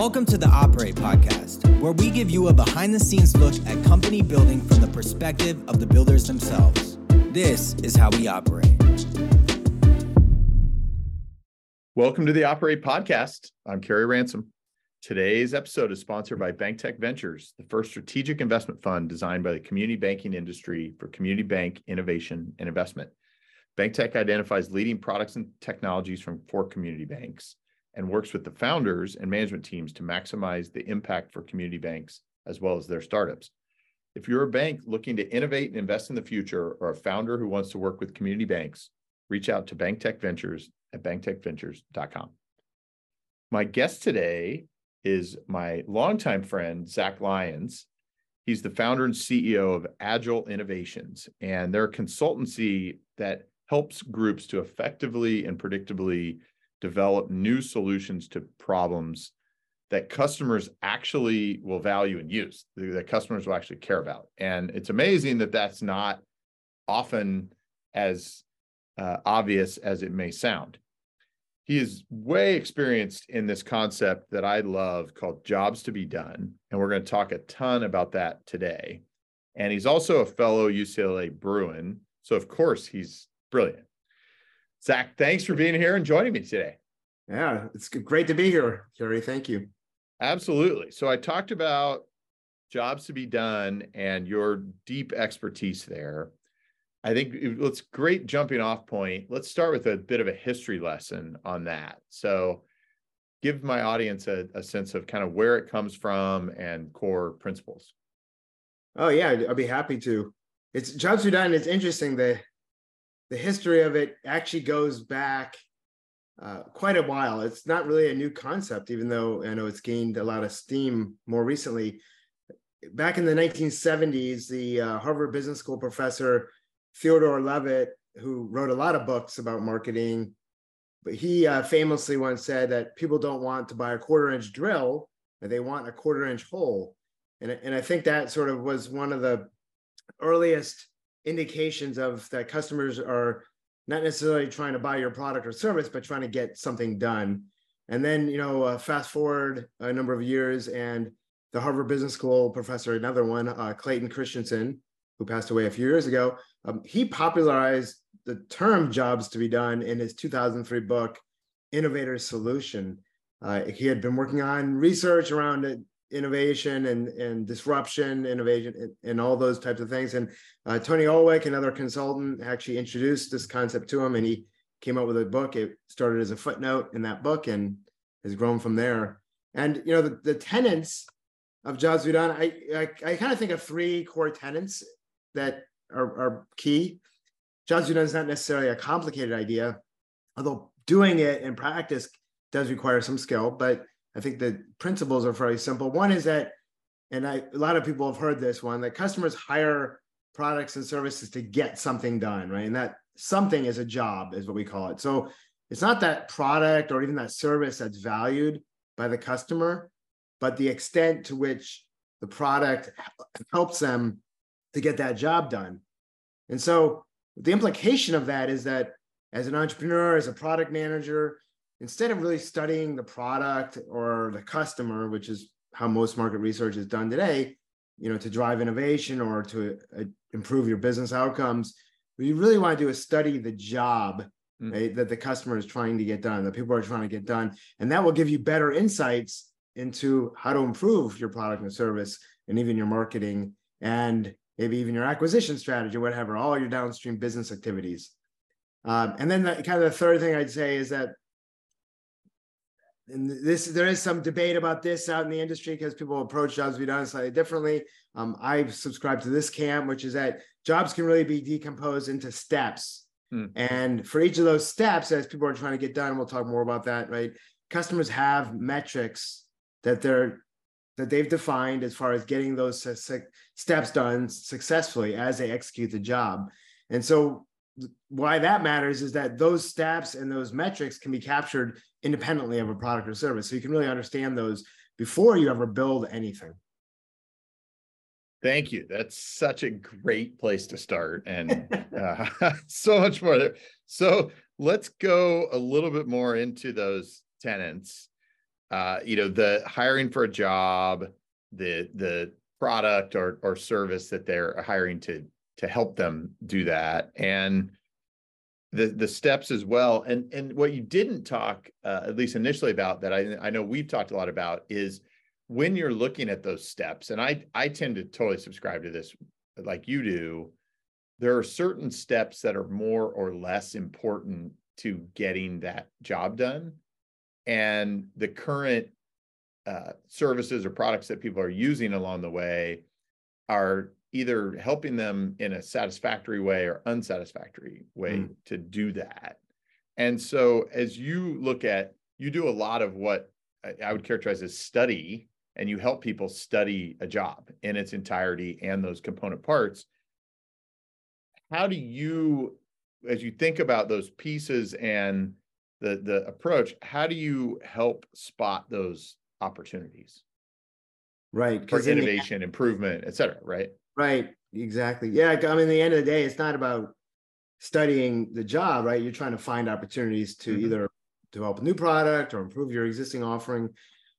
Welcome to the Operate Podcast, where we give you a behind the scenes look at company building from the perspective of the builders themselves. This is how we operate. Welcome to the Operate Podcast. I'm Kerry Ransom. Today's episode is sponsored by BankTech Ventures, the first strategic investment fund designed by the community banking industry for community bank innovation and investment. BankTech identifies leading products and technologies from for community banks and works with the founders and management teams to maximize the impact for community banks as well as their startups. If you're a bank looking to innovate and invest in the future or a founder who wants to work with community banks, reach out to BankTech Ventures at banktechventures.com. My guest today is my longtime friend, Zac Lyons. He's the founder and CEO of Agile Innovations, and they're a consultancy that helps groups to effectively and predictably develop new solutions to problems that customers actually will value and use, that customers will actually care about. And it's amazing that that's not often as uh, obvious as it may sound. He is way experienced in this concept that I love called jobs to be done. And we're going to talk a ton about that today. And he's also a fellow UCLA Bruin. So, of course, he's brilliant. Zac, thanks for being here and joining me today. Yeah, it's great to be here, Kerry. Thank you. Absolutely. So I talked about jobs to be done and your deep expertise there. I think it's great jumping off point. Let's start with a bit of a history lesson on that. So give my audience a, a sense of kind of where it comes from and core principles. Oh yeah, I'd be happy to. It's jobs to be done. It's interesting. The the history of it actually goes back uh, quite a while. It's not really a new concept, even though I know it's gained a lot of steam more recently. Back in the 1970s, the uh, Harvard Business School professor Theodore Levitt, who wrote a lot of books about marketing, but he uh, famously once said that people don't want to buy a quarter inch drill, they want a quarter inch hole. And, and I think that sort of was one of the earliest indications of that customers are not necessarily trying to buy your product or service, but trying to get something done. And then, you know, uh, fast forward a number of years, and the Harvard Business School professor, another one, uh, Clayton Christensen, who passed away a few years ago, um, he popularized the term jobs to be done in his 2003 book, Innovator's Solution. Uh, he had been working on research around innovation and, and disruption, innovation, and, all those types of things. And uh, Tony Ulwick, another consultant, actually introduced this concept to him, and he came up with a book. It started as a footnote in that book and has grown from there. And you know, the, the tenets of Jobs Be Done, I I, I kind of think of three core tenets that are, are key. Jobs Be Done is not necessarily a complicated idea, although doing it in practice does require some skill, but I think the principles are very simple. One is that, and I, a lot of people have heard this one, that customers hire products and services to get something done, right? And that something is a job, is what we call it. So it's not that product or even that service that's valued by the customer, but the extent to which the product helps them to get that job done. And so the implication of that is that as an entrepreneur, as a product manager, instead of really studying the product or the customer, which is how most market research is done today, you know, to drive innovation or to uh, improve your business outcomes, what you really want to do is study the job mm. right, that the customer is trying to get done, that people are trying to get done, and that will give you better insights into how to improve your product and service, and even your marketing, and maybe even your acquisition strategy, whatever, all your downstream business activities. Um, and then the, kind of the third thing I'd say is that and this there is some debate about this out in the industry because people approach jobs to be done slightly differently. Um, I subscribe to this camp, which is that jobs can really be decomposed into steps. Hmm. And for each of those steps, as people are trying to get done, we'll talk more about that, right? Customers have metrics that they're that they've defined as far as getting those steps done successfully as they execute the job. And so why that matters is that those steps and those metrics can be captured independently of a product or service. So you can really understand those before you ever build anything. Thank you. That's such a great place to start, and uh, so much more there. So let's go a little bit more into those tenants. uh, you know, the hiring for a job, the the product or or service that they're hiring to to help them do that, and the the steps as well. And and what you didn't talk, uh, at least initially, about that I I know we've talked a lot about is when you're looking at those steps. And I I tend to totally subscribe to this, like you do. There are certain steps that are more or less important to getting that job done and the current uh, services or products that people are using along the way are either helping them in a satisfactory way or unsatisfactory way mm. to do that. And so as you look at, you do a lot of what I would characterize as study, and you help people study a job in its entirety and those component parts. How do you, as you think about those pieces and the the approach how do you help spot those opportunities right for innovation the, improvement et cetera right right exactly. Yeah i mean the end of the day it's not about studying the job right? You're trying to find opportunities to mm-hmm. either develop a new product or improve your existing offering.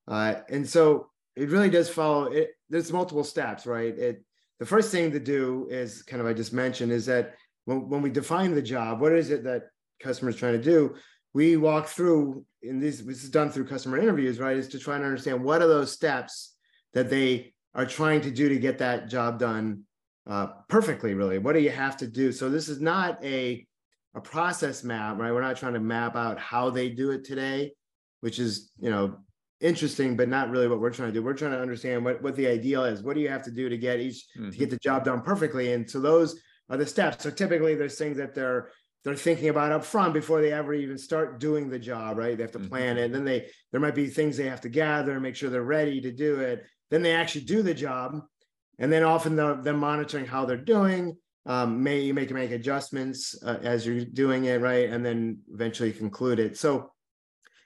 Uh, and so it really does follow it there's multiple steps right? It the first thing to do is kind of i just mentioned is that when, when we define the job what is it that customers trying to do? We walk through in these this is done through customer interviews right? Is to try and understand what are those steps that they are trying to do to get that job done uh, perfectly really what do you have to do so this is not a a process map right we're not trying to map out how they do it today which is you know interesting but not really what we're trying to do we're trying to understand what what the ideal is what do you have to do to get each mm-hmm. to get the job done perfectly and so those are the steps so typically there's things that they're they're thinking about up front before they ever even start doing the job, right? They have to mm-hmm. plan it. And then they there might be things they have to gather and make sure they're ready to do it. Then they actually do the job. And then often they're, they're monitoring how they're doing. Um, may you make make adjustments uh, as you're doing it, right? And then eventually conclude it. So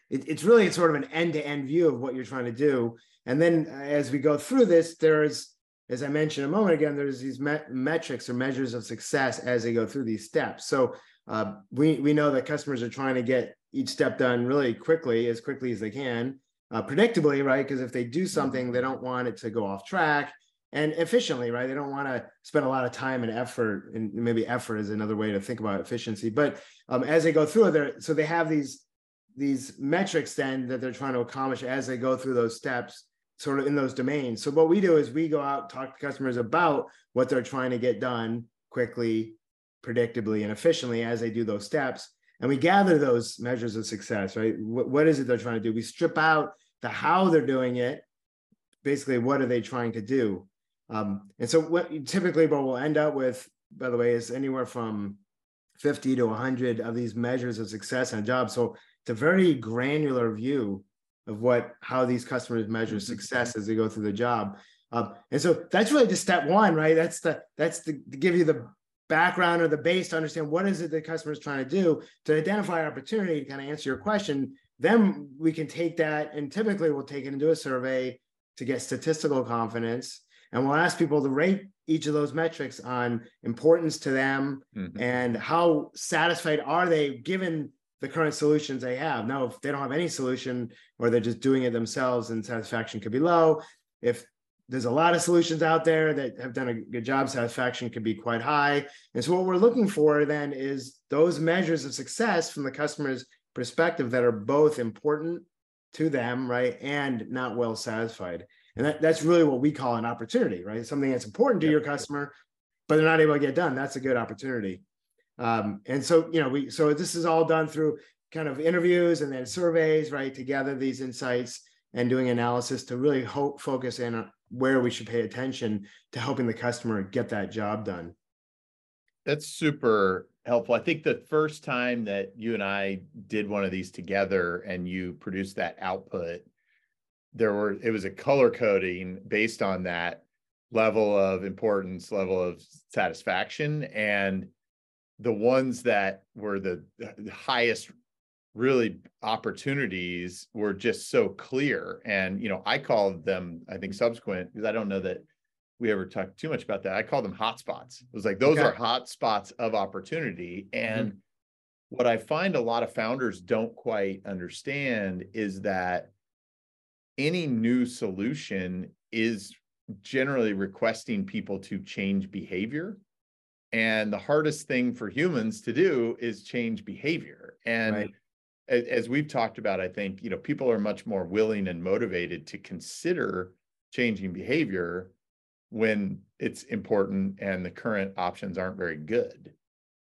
it, it's really sort of an end-to-end view of what you're trying to do. And then uh, as we go through this, there's as I mentioned a moment again, there's these met- metrics or measures of success as they go through these steps. So uh, we we know that customers are trying to get each step done really quickly, as quickly as they can, uh, predictably, right? Because if they do something, they don't want it to go off track and efficiently, right? They don't want to spend a lot of time and effort, and maybe effort is another way to think about efficiency. But um, as they go through there, so they have these these metrics then that they're trying to accomplish as they go through those steps sort of in those domains so what we do is we go out talk to customers about what they're trying to get done quickly predictably and efficiently as they do those steps. And we gather those measures of success, right? what, what is it they're trying to do? We strip out the how they're doing it. Basically, what are they trying to do? Um, and so, what typically what we'll end up with, by the way, is anywhere from 50 to 100 of these measures of success in a job. So it's a very granular view of what how these customers measure mm-hmm. success as they go through the job. Um, and so that's really just step one, right? That's the that's the to give you the background or the base to understand what is it the customer is trying to do to identify opportunity to kind of answer your question then we can take that and typically we'll take it into a survey to get statistical confidence. And we'll ask people to rate each of those metrics on importance to them mm-hmm. and how satisfied are they given the current solutions they have. Now if they don't have any solution or they're just doing it themselves and satisfaction could be low. If there's a lot of solutions out there that have done a good job. Satisfaction can be quite high. And so, what we're looking for then is those measures of success from the customer's perspective that are both important to them, right, and not well satisfied. And that, that's really what we call an opportunity, right? Something that's important to your customer, but they're not able to get done. That's a good opportunity. Um, and so, you know, we so this is all done through kind of interviews and then surveys, right, to gather these insights and doing analysis to really hope focus in on where we should pay attention to helping the customer get that job done. That's super helpful. I think the first time that you and I did one of these together and you produced that output, there were it was a color coding based on that level of importance, level of satisfaction, and the ones that were the, highest really opportunities were just so clear and you know i called them i think subsequent because i don't know that we ever talked too much about that i call them hotspots it was like those okay. are hot spots of opportunity and mm-hmm. what i find a lot of founders don't quite understand is that any new solution is generally requesting people to change behavior. And the hardest thing for humans to do is change behavior. And right. As, as we've talked about, I think, you know, people are much more willing and motivated to consider changing behavior when it's important and the current options aren't very good.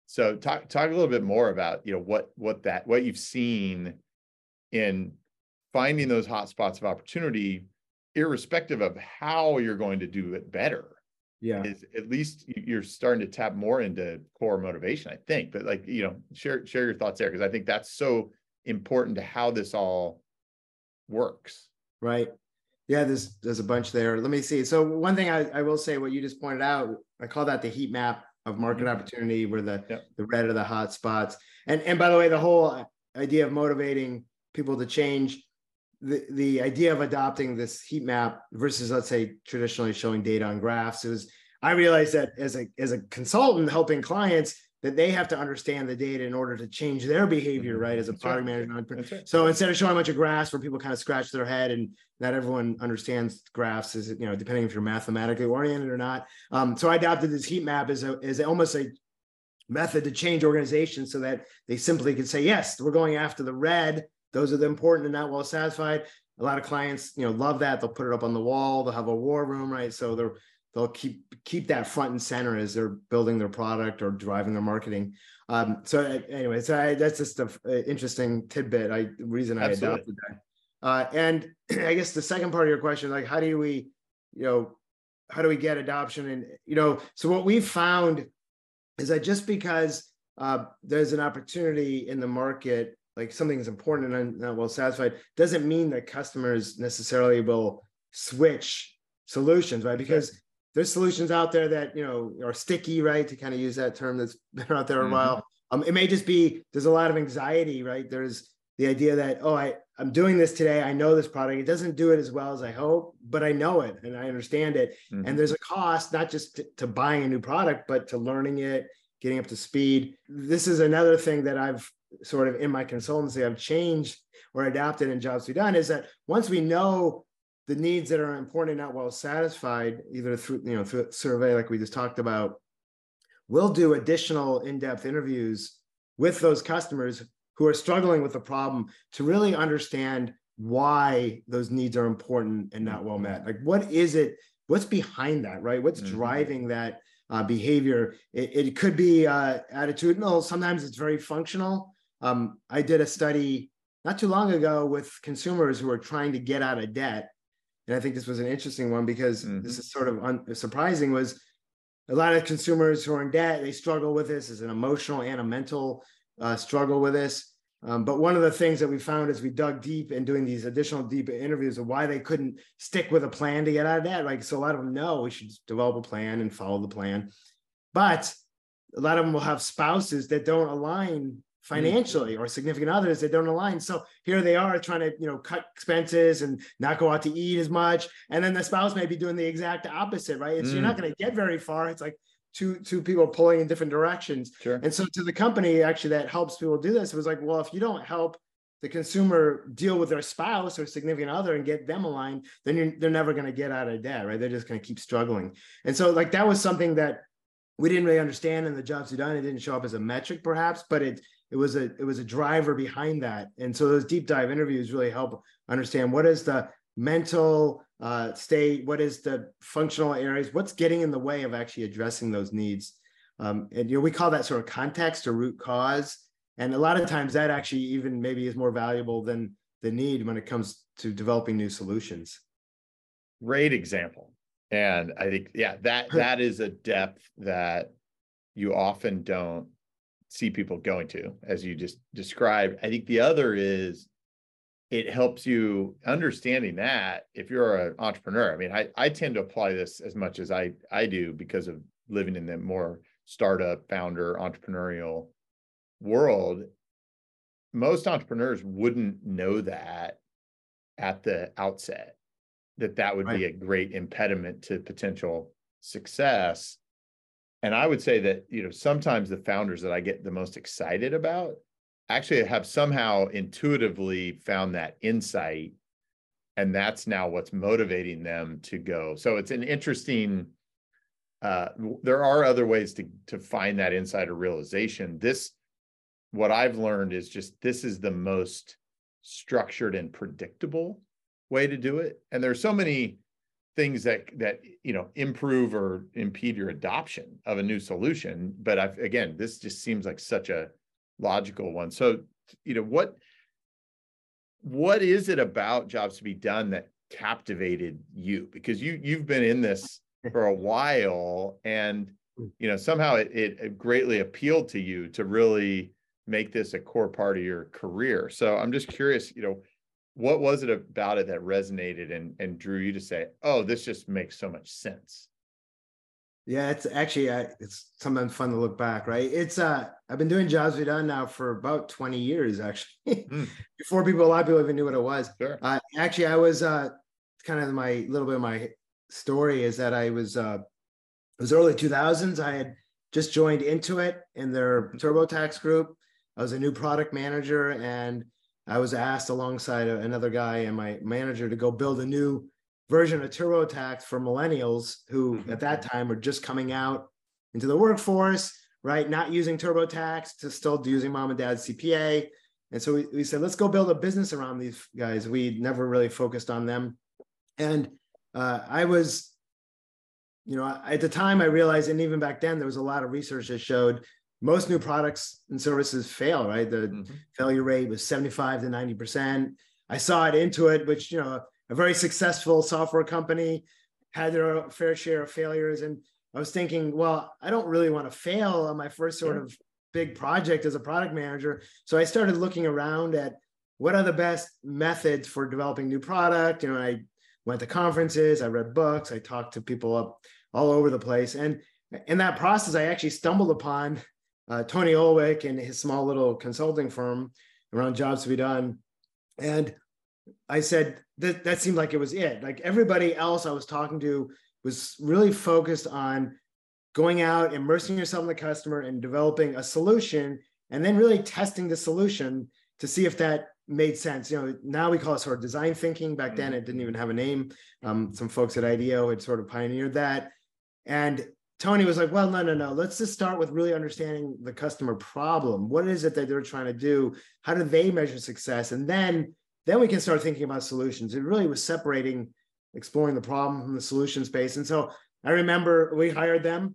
So talk talk a little bit more about, you know, what what that what you've seen in finding those hot spots of opportunity irrespective of how you're going to do it better yeah is at least you're starting to tap more into core motivation i think but like you know share share your thoughts there because i think that's so important to how this all works. Right. Yeah there's there's a bunch there. Let me see. So one thing i, I will say what you just pointed out i call that the heat map of market mm-hmm. opportunity where the yep. the red are the hot spots. And and by the way the whole idea of motivating people to change the, the idea of adopting this heat map versus let's say traditionally showing data on graphs is I realized that as a as a consultant helping clients that they have to understand the data in order to change their behavior, mm-hmm. right? As a That's product right. manager. Right. So instead of showing a bunch of graphs where people kind of scratch their head and not everyone understands graphs, is you know, depending if you're mathematically oriented or not. Um, so I adopted this heat map as a as almost a method to change organizations so that they simply could say, yes, we're going after the red those are the important and not well satisfied. A lot of clients, you know, love that. They'll put it up on the wall. They'll have a war room, right? So they're they'll keep keep that front and center as they're building their product or driving their marketing. Um, so anyway, so I, that's just an interesting tidbit. I reason I Absolutely. adopted that. Uh, and I guess the second part of your question, like how do we, you know, how do we get adoption? And you know, so what we've found is that just because uh, there's an opportunity in the market like something is important and not well satisfied doesn't mean that customers necessarily will switch solutions, right? Because. There's solutions out there that you know are sticky, right? To kind of use that term that's been out there a mm-hmm. while. Um, it may just be there's a lot of anxiety, right? There's the idea that oh, I I'm doing this today. I know this product. It doesn't do it as well as I hope, but I know it and I understand it. Mm-hmm. And there's a cost not just to, to buying a new product, but to learning it, getting up to speed. This is another thing that I've sort of in my consultancy I've changed or adapted in jobs we've done is that once we know the needs that are important and not well satisfied, either through you know through survey like we just talked about, we'll do additional in-depth interviews with those customers who are struggling with the problem to really understand why those needs are important and not well met. Like what is it? What's behind that, right? What's mm-hmm. driving that uh, behavior? It, it, could be uh, attitudinal. Sometimes it's very functional. Um, I did a study not too long ago with consumers who are trying to get out of debt. And I think this was an interesting one because mm-hmm. this is sort of un- surprising was a lot of consumers who are in debt, they struggle with this as an emotional and a mental uh, struggle with this. Um, but one of the things that we found as we dug deep and doing these additional deep interviews of why they couldn't stick with a plan to get out of debt. Like, so a lot of them know we should develop a plan and follow the plan. But a lot of them will have spouses that don't align. Financially or significant others that don't align. So here they are trying to, you know, cut expenses and not go out to eat as much. And then the spouse may be doing the exact opposite, right? It's mm. you're not mm. going to get very far. It's like two two people pulling in different directions. Sure. And so to the company actually that helps people do this, it was like, well, if you don't help the consumer deal with their spouse or significant other and get them aligned, then they're never going to get out of debt, right? They're just going to keep struggling. And so like that was something that we didn't really understand in the jobs we done. It didn't show up as a metric perhaps, but it it was a it was a driver behind that. And so those deep dive interviews really help understand what is the mental uh, state what is the functional areas what's getting in the way of actually addressing those needs. Um, and you know we call that sort of context or root cause. And a lot of times that actually even maybe is more valuable than the need when it comes to developing new solutions. Great example. And i think yeah that that is a depth that you often don't see people going to, as you just described. I think the other is it helps you understanding that if you're an entrepreneur. I mean, I, I tend to apply this as much as I, I do because of living in the more startup, founder, entrepreneurial world. Most entrepreneurs wouldn't know that at the outset, that that would right. be a great impediment to potential success and I would say that, you know, sometimes the founders that I get the most excited about actually have somehow intuitively found that insight and that's now what's motivating them to go. So it's an interesting uh, there are other ways to to find that insider realization. This what i've learned is just this is the most structured and predictable way to do it. And there's so many things that that you know improve or impede your adoption of a new solution but I've, again this just seems like such a logical one. So you know what what is it about jobs to be done that captivated you? Because you you've been in this for a while and hmm. you know somehow it, it greatly appealed to you to really make this a core part of your career. So i'm just curious you know what was it about it that resonated and and drew you to say oh this just makes so much sense yeah it's actually uh, it's sometimes fun to look back right it's uh i've been doing jobs we done now for about 20 years actually mm. before people a lot of people even knew what it was sure. uh, actually i was uh kind of my little bit of my story is that i was uh it was early 2000s i had just joined Intuit in their mm-hmm. turbotax group i was a new product manager and I was asked alongside another guy and my manager to go build a new version of TurboTax for millennials who mm-hmm. at that time were just coming out into the workforce, right? Not using TurboTax to still using mom and dad's CPA. And so we, we said, let's go build a business around these guys. We never really focused on them. And uh, I was, you know, at the time I realized, and even back then, there was a lot of research that showed most new products and services fail, right? The mm-hmm. failure rate was 75 to 90%. I saw it Intuit, which, you know, a very successful software company had their fair share of failures. And I was thinking, well, I don't really want to fail on my first sort of big project as a product manager. So I started looking around at what are the best methods for developing new product. You know, I went to conferences, I read books, I talked to people up all over the place. And in that process, I actually stumbled upon uh, Tony Ulwick and his small little consulting firm around jobs to be done. And I said that that seemed like it was it. Like everybody else I was talking to was really focused on going out, immersing yourself in the customer and developing a solution and then really testing the solution to see if that made sense. You know, now we call it sort of design thinking. Back then, it didn't even have a name. Um, some folks at IDEO had sort of pioneered that. And Tony was like, well, no, no, no. Let's just start with really understanding the customer problem. What is it that they're trying to do? How do they measure success? And then, then we can start thinking about solutions. It really was separating, exploring the problem from the solution space. And so I remember we hired them.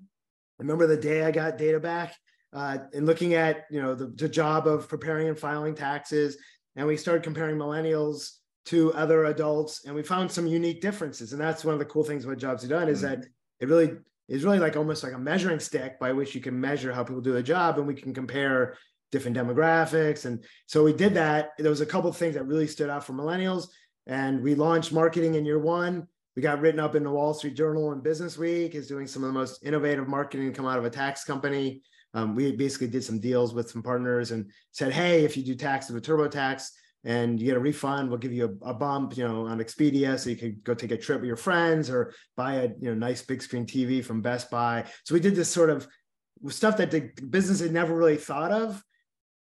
I remember the day I got data back uh, and looking at, you know, the, the job of preparing and filing taxes. And we started comparing millennials to other adults and we found some unique differences. And that's one of the cool things about Jobs Done is mm-hmm. that it really is really like almost like a measuring stick by which you can measure how people do the job and we can compare different demographics. And so we did that. There was a couple things that really stood out for millennials and we launched marketing in year one. We got written up in the wall street journal and business week is doing some of the most innovative marketing come out of a tax company. Um, we basically did some deals with some partners and said hey if you do tax with turbotax and you get a refund. We'll give you a, a, bump, you know, on Expedia, so you could go take a trip with your friends or buy a you know nice big screen TV from Best Buy. So we did this sort of stuff that the business had never really thought of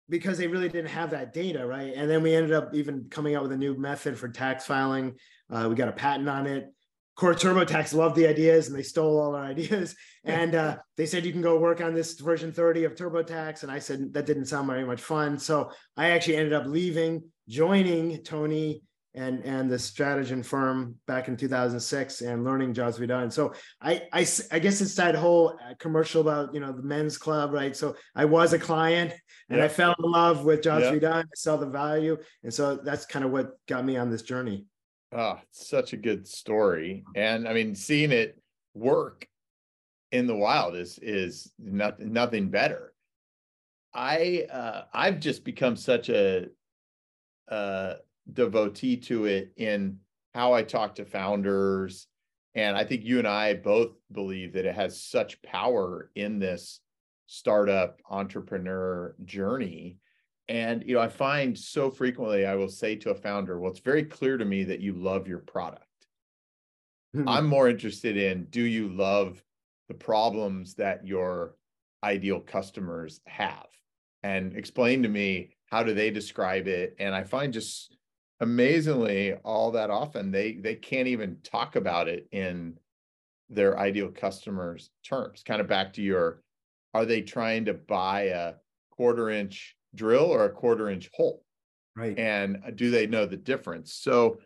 because they really didn't have that data, right? And then we ended up even coming out with a new method for tax filing. Uh, we got a patent on it. Core TurboTax loved the ideas and they stole all our ideas. And uh, they said, you can go work on this version 30 of TurboTax. And I said, that didn't sound very much fun. So I actually ended up leaving, joining Tony and, and the Strategyn firm back in 2006 and learning jobs we done. So I, I, I guess it's that whole uh, commercial about, you know, the men's club, right? So I was a client and I fell in love with jobs we done. I saw the value. And so that's kind of what got me on this journey. Oh, such a good story. And I mean, seeing it work in the wild is is nothing nothing better. I uh I've just become such a uh devotee to it in how I talk to founders. And I think you and I both believe that it has such power in this startup entrepreneur journey and you know, I find so frequently I will say to a founder, "Well, it's very clear to me that you love your product. Mm-hmm. I'm more interested in do you love the problems that your ideal customers have, and explain to me how do they describe it." And I find just amazingly, all that often they they can't even talk about it in their ideal customers terms. Kind of back to your, are they trying to buy a quarter inch drill or a quarter inch hole? Right. And uh, do they know the difference? So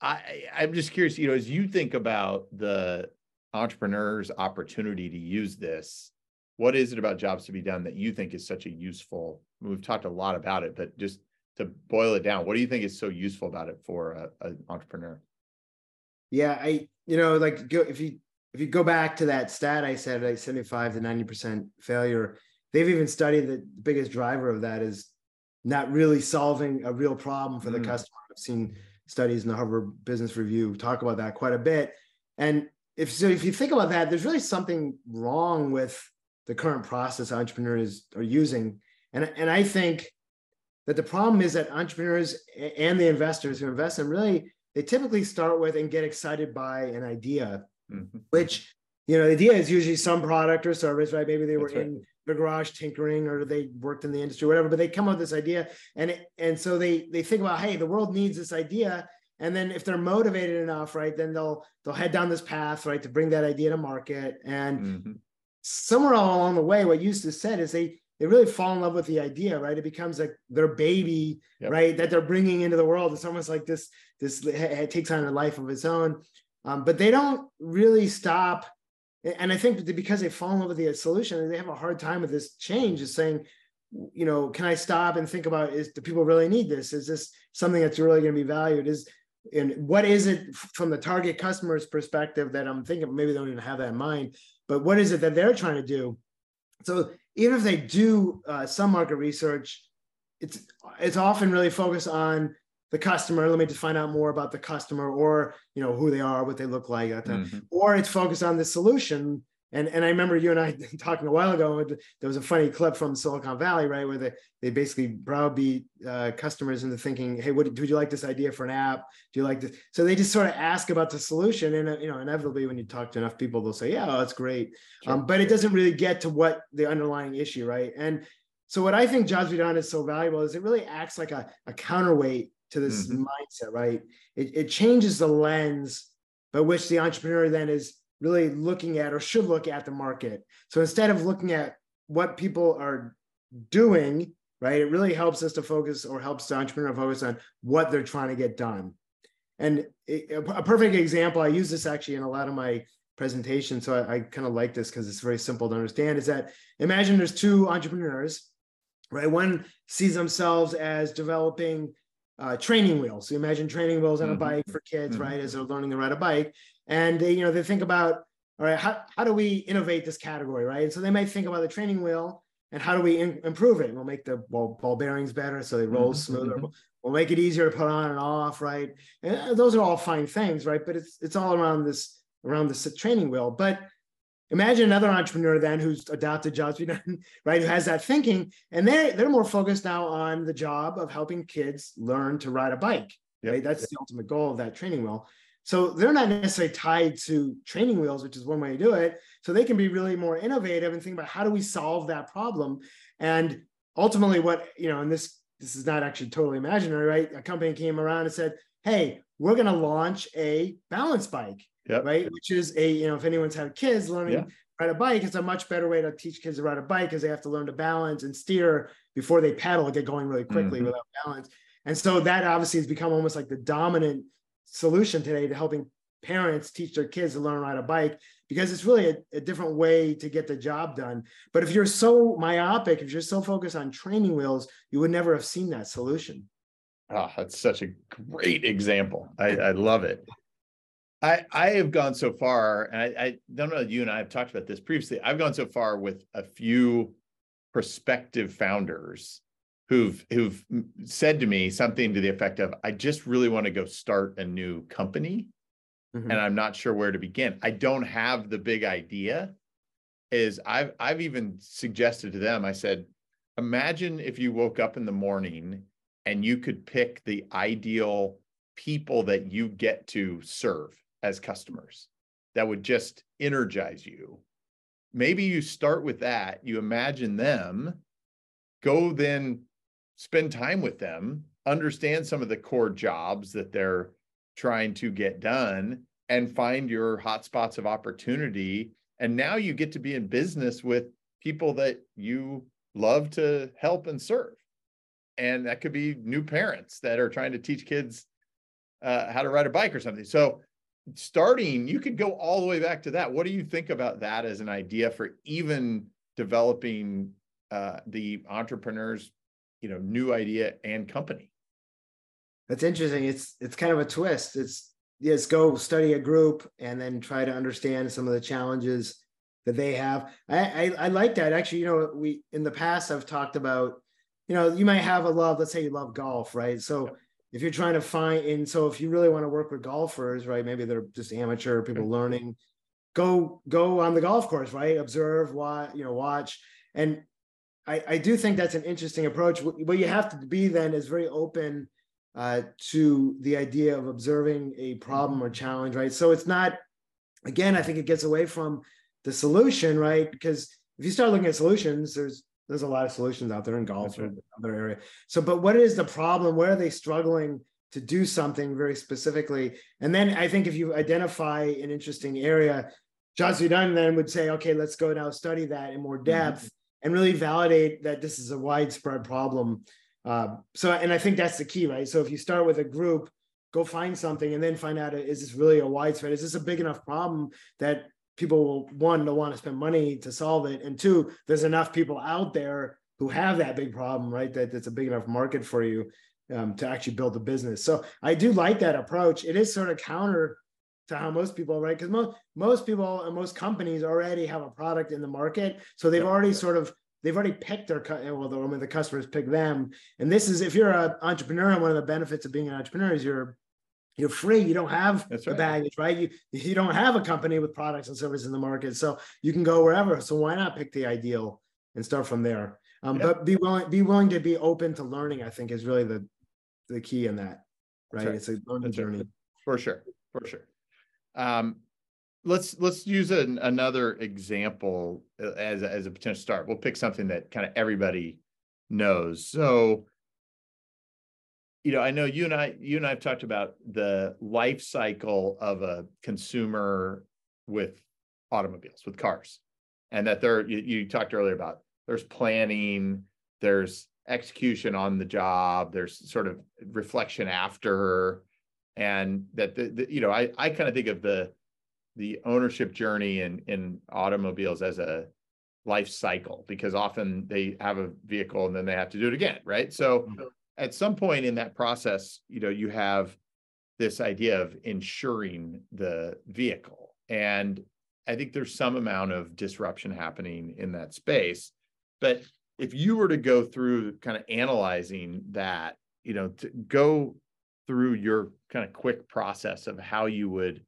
I I'm just curious, you know, as you think about the entrepreneur's opportunity to use this, what is it about jobs to be done that you think is such a useful? We've talked a lot about it, but just to boil it down, what do you think is so useful about it for an entrepreneur? Yeah, I you know like go, if you if you go back to that stat I said like 75 to 90 percent failure, they've even studied that the biggest driver of that is not really solving a real problem for the mm. customer. I've seen studies in the Harvard Business Review talk about that quite a bit. And if so, if you think about that, there's really something wrong with the current process entrepreneurs are using. And, and I think that the problem is that entrepreneurs and the investors who invest in really they typically start with and get excited by an idea, mm-hmm. which you know the idea is usually some product or service, right? Maybe they were right. in the garage tinkering or they worked in the industry, whatever, but they come up with this idea and it, and so they they think about, hey, the world needs this idea. And then if they're motivated enough, right, then they'll they'll head down this path, right, to bring that idea to market. And mm-hmm. Somewhere along the way, what Eustace said is they they really fall in love with the idea, right? It becomes like their baby, yep. right? That they're bringing into the world. It's almost like this, this takes on a life of its own. Um, but they don't really stop. And I think because they fall in love with the solution, they have a hard time with this change. Is saying, you know, can I stop and think about is do people really need this? Is this something that's really going to be valued? Is and what is it from the target customer's perspective that I'm thinking maybe they don't even have that in mind, but what is it that they're trying to do? So even if they do uh, some market research, it's it's often really focused on the customer. Let me just find out more about the customer, or you know who they are, what they look like, mm-hmm. or it's focused on the solution and and I remember you and I talking a while ago. There was a funny clip from Silicon Valley, right, where they they basically browbeat uh, customers into thinking, "Hey, what would you like this idea for an app? Do you like this?" So they just sort of ask about the solution, and you know, inevitably, when you talk to enough people, they'll say, "Yeah, oh, that's great," sure. um, but it doesn't really get to what the underlying issue, right? And so, what I think Jobs Be Done is so valuable is it really acts like a, a counterweight to this mm-hmm. mindset, right? It, it changes the lens by which the entrepreneur then is really looking at or should look at the market. So instead of looking at what people are doing, right, it really helps us to focus or helps the entrepreneur focus on what they're trying to get done. And a perfect example, I use this actually in a lot of my presentations. So I, I kind of like this because it's very simple to understand is that imagine there's two entrepreneurs, right? One sees themselves as developing uh, training wheels. So imagine training wheels on a mm-hmm. bike for kids, mm-hmm. right? As they're learning to ride a bike and they, you know they think about all right how, how do we innovate this category right? And so they might think about the training wheel and how do we in, improve it? We'll make the ball, ball bearings better so they roll mm-hmm. smoother. mm-hmm. we'll make it easier to put on and off right? And those are all fine things right? But it's it's all around this around this training wheel. But imagine another entrepreneur then who's adopted jobs right? Who has that thinking and they're they're more focused now on the job of helping kids learn to ride a bike yep. right? That's the ultimate goal of that training wheel so they're not necessarily tied to training wheels, which is one way to do it. So they can be really more innovative and think about how do we solve that problem. And ultimately, what you know, and this this is not actually totally imaginary, right? A company came around and said, "Hey, we're going to launch a balance bike, yep. right? Which is a you know, if anyone's had kids learning yeah. ride a bike, it's a much better way to teach kids to ride a bike because they have to learn to balance and steer before they pedal and get going really quickly mm-hmm. without balance. And so that obviously has become almost like the dominant solution today to helping parents teach their kids to learn to ride a bike because it's really a, a, different way to get the job done. But if you're so myopic, if you're so focused on training wheels, you would never have seen that solution. Oh, that's such a great example. I, I love it. I, I have gone so far, and I, I don't know you and I have talked about this previously. I've gone so far with a few prospective founders who've who've said to me something to the effect of i just really want to go start a new company mm-hmm. and i'm not sure where to begin i don't have the big idea is i've i've even suggested to them i said imagine if you woke up in the morning and you could pick the ideal people that you get to serve as customers that would just energize you maybe you start with that you imagine them go then spend time with them understand some of the core jobs that they're trying to get done and find your hotspots of opportunity. And now you get to be in business with people that you love to help and serve. And that could be new parents that are trying to teach kids uh, how to ride a bike or something. So, starting, you could go all the way back to that. What do you think about that as an idea for even developing uh, the entrepreneur's, you know, new idea and company? That's interesting. It's it's kind of a twist. It's yes, go study a group and then try to understand some of the challenges that they have. I, I, I like that. Actually, you know, we in the past I've talked about, you know, you might have a love. Let's say you love golf, right? So if you're trying to find, and so if you really want to work with golfers, right? Maybe they're just amateur people mm-hmm. learning. Go go on the golf course, right? Observe, watch, you know, watch, and I, I do think that's an interesting approach. What you have to be then is very open uh, to the idea of observing a problem or challenge, right? So it's not, again, I think it gets away from the solution, right? Because if you start looking at solutions, there's there's a lot of solutions out there in golf right. or other area. So, but what is the problem? Where are they struggling to do something very specifically? And then I think if you identify an interesting area, Johnson Dunn then would say, okay, let's go now study that in more depth mm-hmm. And really validate that this is a widespread problem um, so, and I think that's the key, right? So if you start with a group, go find something and then find out is this really a widespread? Is this a big enough problem that people will one to want to spend money to solve it, and two, there's enough people out there who have that big problem, right? That it's a big enough market for you um, to actually build a business. So I do like that approach. It is sort of counter to how most people, right? Because most most people and most companies already have a product in the market, so they've already sort of they've already picked their well the, I mean, the customers pick them. And this is if you're an entrepreneur and one of the benefits of being an entrepreneur is you're you're free. You don't have That's the right. baggage right? You you don't have a company with products and services in the market. So you can go wherever. So why not pick the ideal and start from there? Um, but be willing be willing to be open to learning i think is really the the key in that right, right. it's a learning journey. For sure. For sure um, let's let's use an, another example uh, as as a potential start. We'll pick something that kind of everybody knows. So, you know, I know you and I you and I have talked about the life cycle of a consumer with automobiles, with cars, and that there you, you talked earlier about there's planning, there's execution on the job, there's sort of reflection after, and that the, the you know I I kind of think of the the ownership journey in in automobiles as a life cycle because often they have a vehicle and then they have to do it again right? So mm-hmm. at some point in that process you know you have this idea of insuring the vehicle. And i think there's some amount of disruption happening in that space. But if you were to go through kind of analyzing that you know to go through your kind of quick process of how you would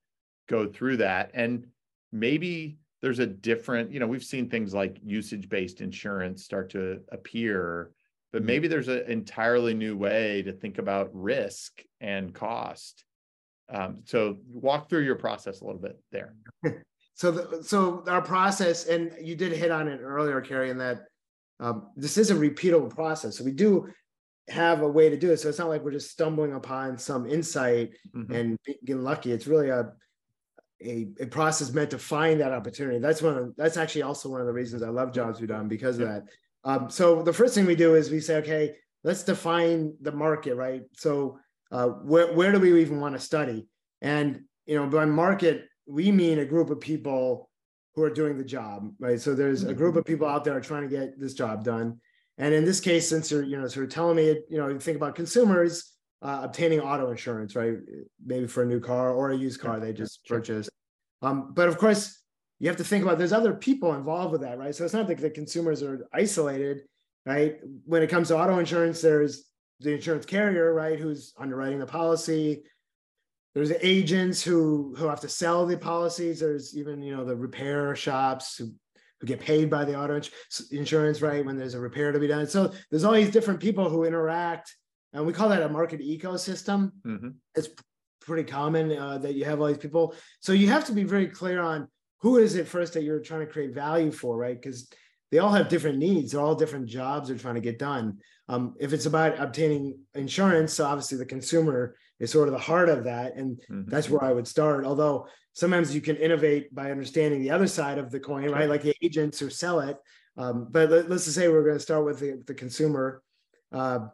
go through that. And maybe there's a different you know we've seen things like usage based insurance start to appear but mm-hmm. maybe there's an entirely new way to think about risk and cost. Um, so walk through your process a little bit there. So the, so our process and you did hit on it earlier Kerry in that um, this is a repeatable process. So we do have a way to do it so it's not like we're just stumbling upon some insight mm-hmm. and getting lucky it's really a a, a process meant to find that opportunity. That's one of that's actually also one of the reasons I love Jobs we Done because of that. Um, so the first thing we do is we say, okay, let's define the market, right? So uh, where where do we even want to study? And you know, by market, we mean a group of people who are doing the job, right? So there's a group of people out there trying to get this job done. And in this case, since you're you know sort of telling me, you know, you think about consumers, uh, obtaining auto insurance, right? Maybe for a new car or a used car they just yeah, purchased. Sure. Um, but of course, you have to think about there's other people involved with that, right? So it's not like the consumers are isolated, right? When it comes to auto insurance, there's the insurance carrier, right, who's underwriting the policy. There's the agents who who have to sell the policies. There's even you know the repair shops who who get paid by the auto insurance, right? When there's a repair to be done. So there's all these different people who interact and we call that a market ecosystem. Mm-hmm. It's pretty common uh, that you have all these people. So you have to be very clear on who is it first that you're trying to create value for, right? Because they all have different needs. They're all different jobs they're trying to get done. Um, if it's about obtaining insurance, so obviously the consumer is sort of the heart of that, and mm-hmm. that's where I would start. Although sometimes you can innovate by understanding the other side of the coin, right? Like the agents who sell it. Um, but let, us just say we're going to start with the, the consumer uh,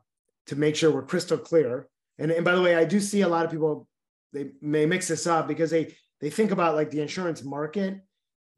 to make sure we're crystal clear. And, and by the way, I do see a lot of people they may mix this up because they they think about like the insurance market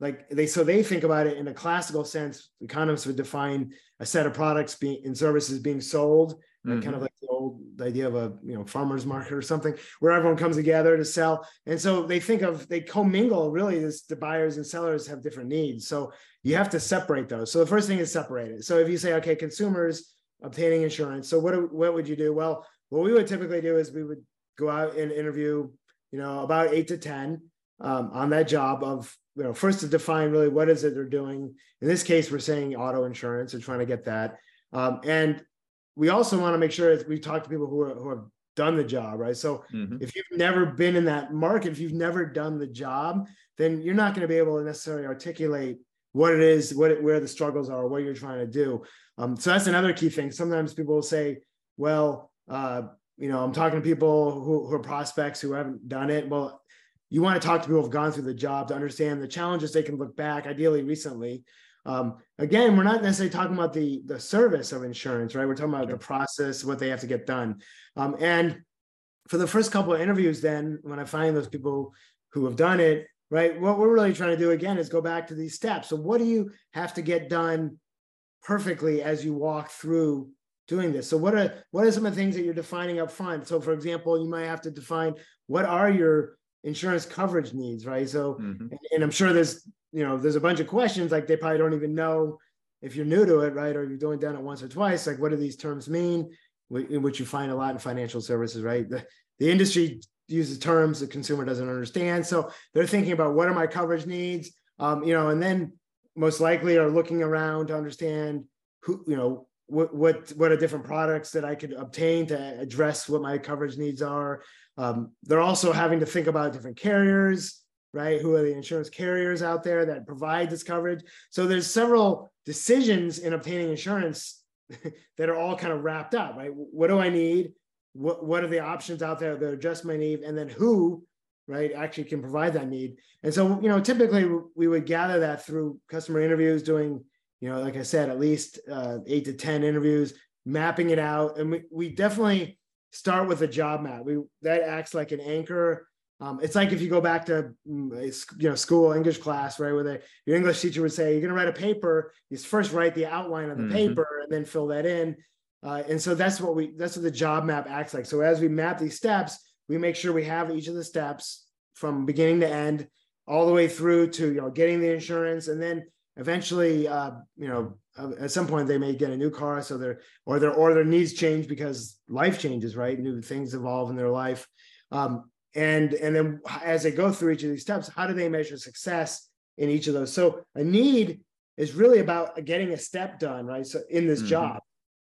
like they so they think about it in a classical sense economists would define a set of products being and services being sold mm-hmm. kind of like the old idea of a you know farmers market or something where everyone comes together to sell. And so they think of they commingle really this the buyers and sellers have different needs. So you have to separate those. So the first thing is separate it. So if you say okay consumers obtaining insurance so what what would you do? Well what we would typically do is we would go out and interview you know about eight to ten um, on that job of you know first to define really what is it they're doing. In this case we're saying auto insurance and trying to get that. Um, and we also want to make sure that we talk to people who, are, who have done the job right so mm-hmm. if you've never been in that market if you've never done the job then you're not going to be able to necessarily articulate what it is what where the struggles are what you're trying to do um, so that's another key thing sometimes people will say well uh, you know i'm talking to people who, who are prospects who haven't done it well you want to talk to people who've gone through the job to understand the challenges they can look back, ideally recently. Um, again, we're not necessarily talking about the the service of insurance, right? We're talking about sure. the process, what they have to get done. Um, and for the first couple of interviews, then when I find those people who have done it, right, what we're really trying to do again is go back to these steps. So, what do you have to get done perfectly as you walk through doing this? So, what are what are some of the things that you're defining up front? So, for example, you might have to define what are your insurance coverage needs, right? So, mm-hmm. and, and, I'm sure there's, you know, there's a bunch of questions like they probably don't even know if you're new to it, right? Or you're doing done it once or twice. Like, what do these terms mean? Which you find a lot in financial services, right? The, the industry uses terms the consumer doesn't understand. So they're thinking about what are my coverage needs, um, you know, and then most likely are looking around to understand who, you know, what what what are different products that I could obtain to address what my coverage needs are. Um, they're also having to think about different carriers, right? Who are the insurance carriers out there that provide this coverage? So there's several decisions in obtaining insurance that are all kind of wrapped up, right? What do I need? What what are the options out there that address my need? And then who, right, actually can provide that need? And so you know, typically we would gather that through customer interviews, doing you know, like I said, at least uh, eight to 10 interviews, mapping it out. And we, we definitely start with a job map. We That acts like an anchor. Um, it's like if you go back to mm, you know school English class, right, where the, your English teacher would say, you're going to write a paper, you first write the outline of the mm-hmm. paper and then fill that in. Uh, and so that's what we that's what the job map acts like. So as we map these steps, we make sure we have each of the steps from beginning to end, all the way through to you know getting the insurance, and then eventually, uh, you know, uh, at some point they may get a new car, so their or their or their needs change because life changes, right? New things evolve in their life, um, and and then as they go through each of these steps, how do they measure success in each of those? So a need is really about getting a step done, right? So in this mm-hmm. job.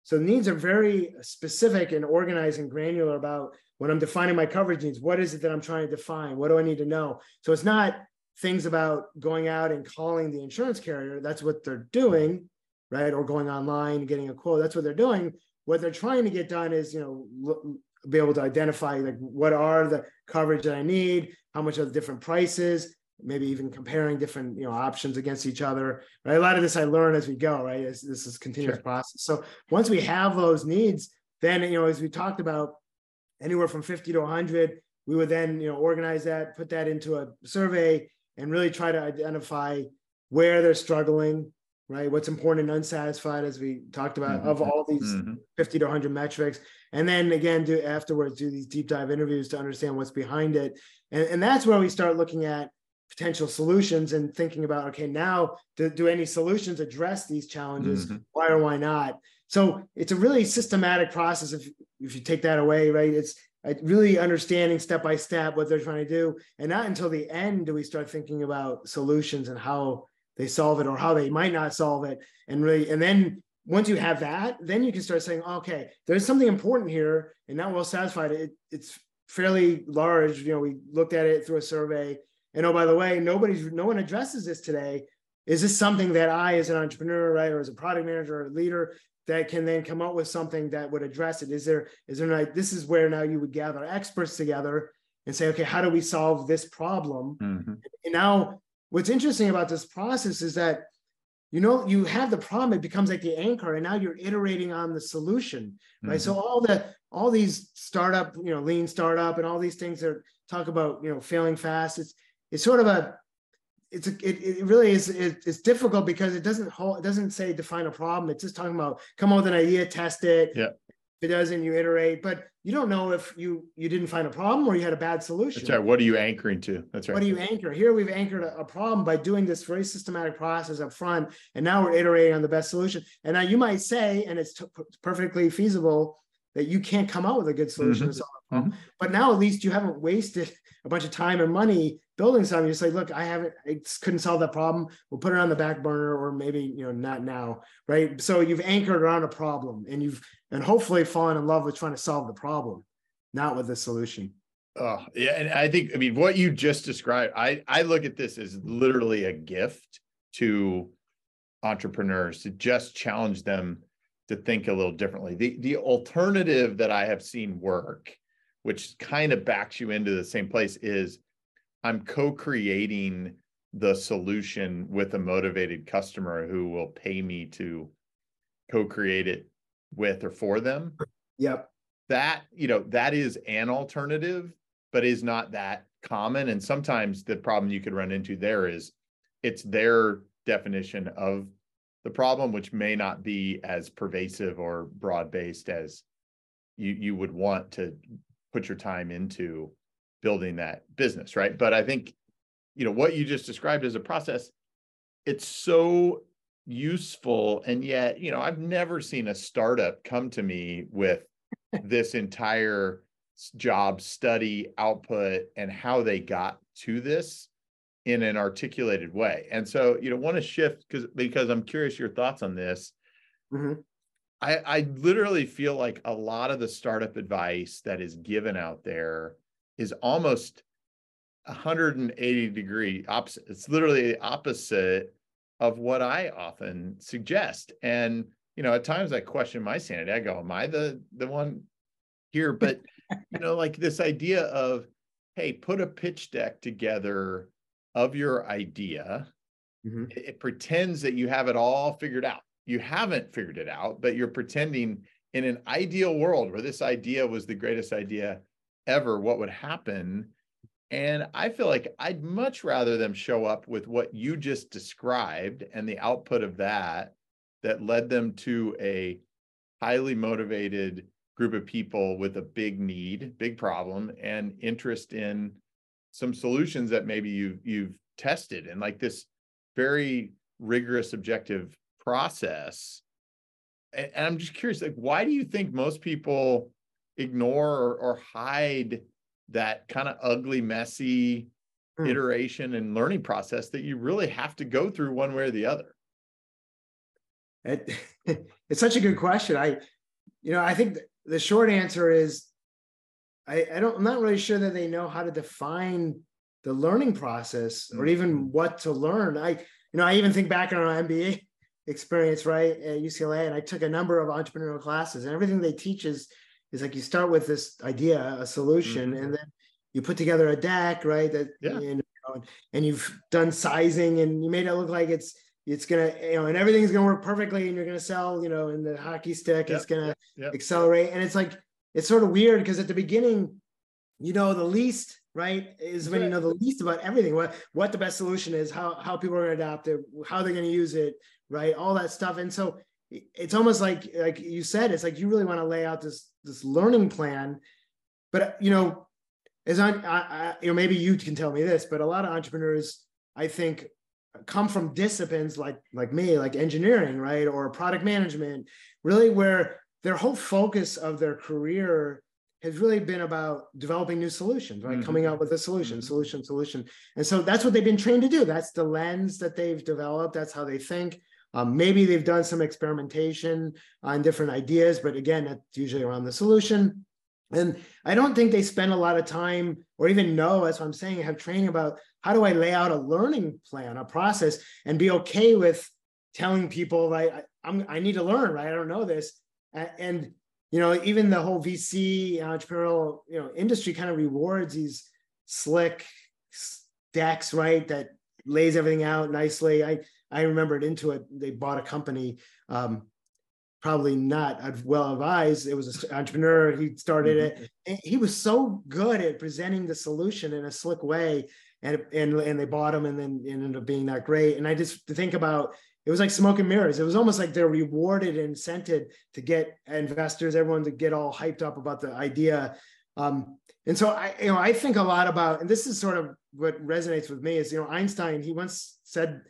So needs are very specific and organized and granular about when I'm defining my coverage needs. What is it that I'm trying to define? What do I need to know? So it's not things about going out and calling the insurance carrier. That's what they're doing, right? Or going online, and getting a quote. That's what they're doing. What they're trying to get done is, you know, be able to identify like what are the coverage that I need, how much are the different prices, maybe even comparing different you know options against each other. Right? A lot of this I learn as we go. Right, this is continuous sure. process. So once we have those needs, then you know as we talked about, anywhere from fifty to hundred, we would then you know organize that, put that into a survey, and really try to identify where they're struggling, right? What's important and unsatisfied, as we talked about, mm-hmm. of all these mm-hmm. 50 to 100 metrics. And then again, do afterwards do these deep dive interviews to understand what's behind it. And, and that's where we start looking at potential solutions and thinking about, okay, now do, do any solutions address these challenges? Mm-hmm. Why or why not? So it's a really systematic process if, if you take that away, right? It's really understanding step by step what they're trying to do and not until the end do we start thinking about solutions and how they solve it or how they might not solve it and really and then once you have that then you can start saying okay there's something important here and not well satisfied it, it's fairly large you know we looked at it through a survey and oh by the way nobody's no one addresses this today is this something that I, as an entrepreneur, right, or as a product manager or a leader, that can then come up with something that would address it? Is there, is there like this is where now you would gather experts together and say, okay, how do we solve this problem? Mm-hmm. And now what's interesting about this process is that you know you have the problem it becomes like the anchor and now you're iterating on the solution right mm-hmm. so all the all these startup you know lean startup and all these things that talk about you know failing fast it's it's sort of a it's a, it, it really is it, it's difficult because it doesn't hold it doesn't say define a problem it's just talking about come up with an idea test it yeah if it doesn't you iterate but you don't know if you you didn't find a problem or you had a bad solution that's right what are you anchoring to that's right what do you anchor here we've anchored a, a, problem by doing this very systematic process up front and now we're iterating on the best solution and now you might say and it's perfectly feasible that you can't come out with a good solution mm-hmm. mm-hmm. but now at least you haven't wasted a bunch of time and money building something, you say, look, I haven't, I couldn't solve that problem. We'll put it on the back burner or maybe, you know, not now. Right. So you've anchored around a problem and you've, and hopefully falling in love with trying to solve the problem, not with the solution. Oh, yeah. And I think, I mean, what you just described, I, I look at this as literally a gift to entrepreneurs to just challenge them to think a little differently. The, the alternative that I have seen work, which kind of backs you into the same place, is I'm co-creating the solution with a motivated customer who will pay me to co-create it with or for them. Yep. That, you know, that is an alternative, but is not that common. And sometimes the problem you could run into there is it's their definition of the problem, which may not be as pervasive or broad-based as you you would want to put your time into building that business, right? But I think, you know, what you just described as a process, it's so useful. And yet, you know, I've never seen a startup come to me with this entire job study output and how they got to this in an articulated way. And so, you know, want to shift because because I'm curious your thoughts on this. Mm-hmm. I, I literally feel like a lot of the startup advice that is given out there is almost 180 degree opposite. It's literally the opposite of what I often suggest. And you know, at times I question my sanity. I go, "Am I the the one here?" But you know, like this idea of, hey, put a pitch deck together of your idea. Mm-hmm. It, it pretends that you have it all figured out. You haven't figured it out, but you're pretending in an ideal world where this idea was the greatest idea ever what would happen. And I feel like I'd much rather them show up with what you just described and the output of that that led them to a highly motivated group of people with a big need, big problem, and interest in some solutions that maybe you've you've tested and like this very rigorous objective process. And, I'm just curious, like, why do you think most people ignore or, or hide that kind of ugly, messy mm. iteration and learning process that you really have to go through one way or the other? It, it's such a good question. I, you know, I think the short answer is I, I don't, I'm not really sure that they know how to define the learning process or even mm-hmm. what to learn. I, you know, I even think back on our MBA experience, right, at UCLA, and I took a number of entrepreneurial classes, and everything they teach is is like you start with this idea, a solution, mm-hmm. and then you put together a deck, right? That yeah. you know, and you've done sizing and you made it look like it's it's gonna you know and everything's gonna work perfectly and you're gonna sell you know and the hockey stick yep. is gonna yep. accelerate and it's like it's sort of weird because at the beginning you know the least right is when you know the least about everything what what the best solution is how how people are going to adopt it how they're going to use it right all that stuff and so it's almost like like you said it's like you really want to lay out this this learning plan. But you know as I, I, you know maybe you can tell me this but a lot of entrepreneurs i think come from disciplines like like me like engineering right or product management really where their whole focus of their career has really been about developing new solutions right? Mm-hmm. coming up with a solution mm-hmm. solution solution. And so that's what they've been trained to do. That's the lens that they've developed. That's how they think um, maybe they've done some experimentation on different ideas, but again, that's usually around the solution. And I don't think they spend a lot of time or even know, as I'm saying, have training about how do I lay out a learning plan, a process, and be okay with telling people like I, I'm I need to learn, right? I don't know this. And you know, even the whole VC entrepreneurial, you know, industry kind of rewards these slick decks, right? That lays everything out nicely. I I remember it Intuit. They bought a company um, probably not well advised. It was an entrepreneur. He started mm-hmm. it. And he was so good at presenting the solution in a slick way. And, and, and they bought him and then it ended up being that great. And I just think about it was like smoke and mirrors. It was almost like they're rewarded and incented to get investors, everyone to get all hyped up about the idea. Um, and so I, you know, I think a lot about, and this is sort of what resonates with me is, you know, Einstein, he once said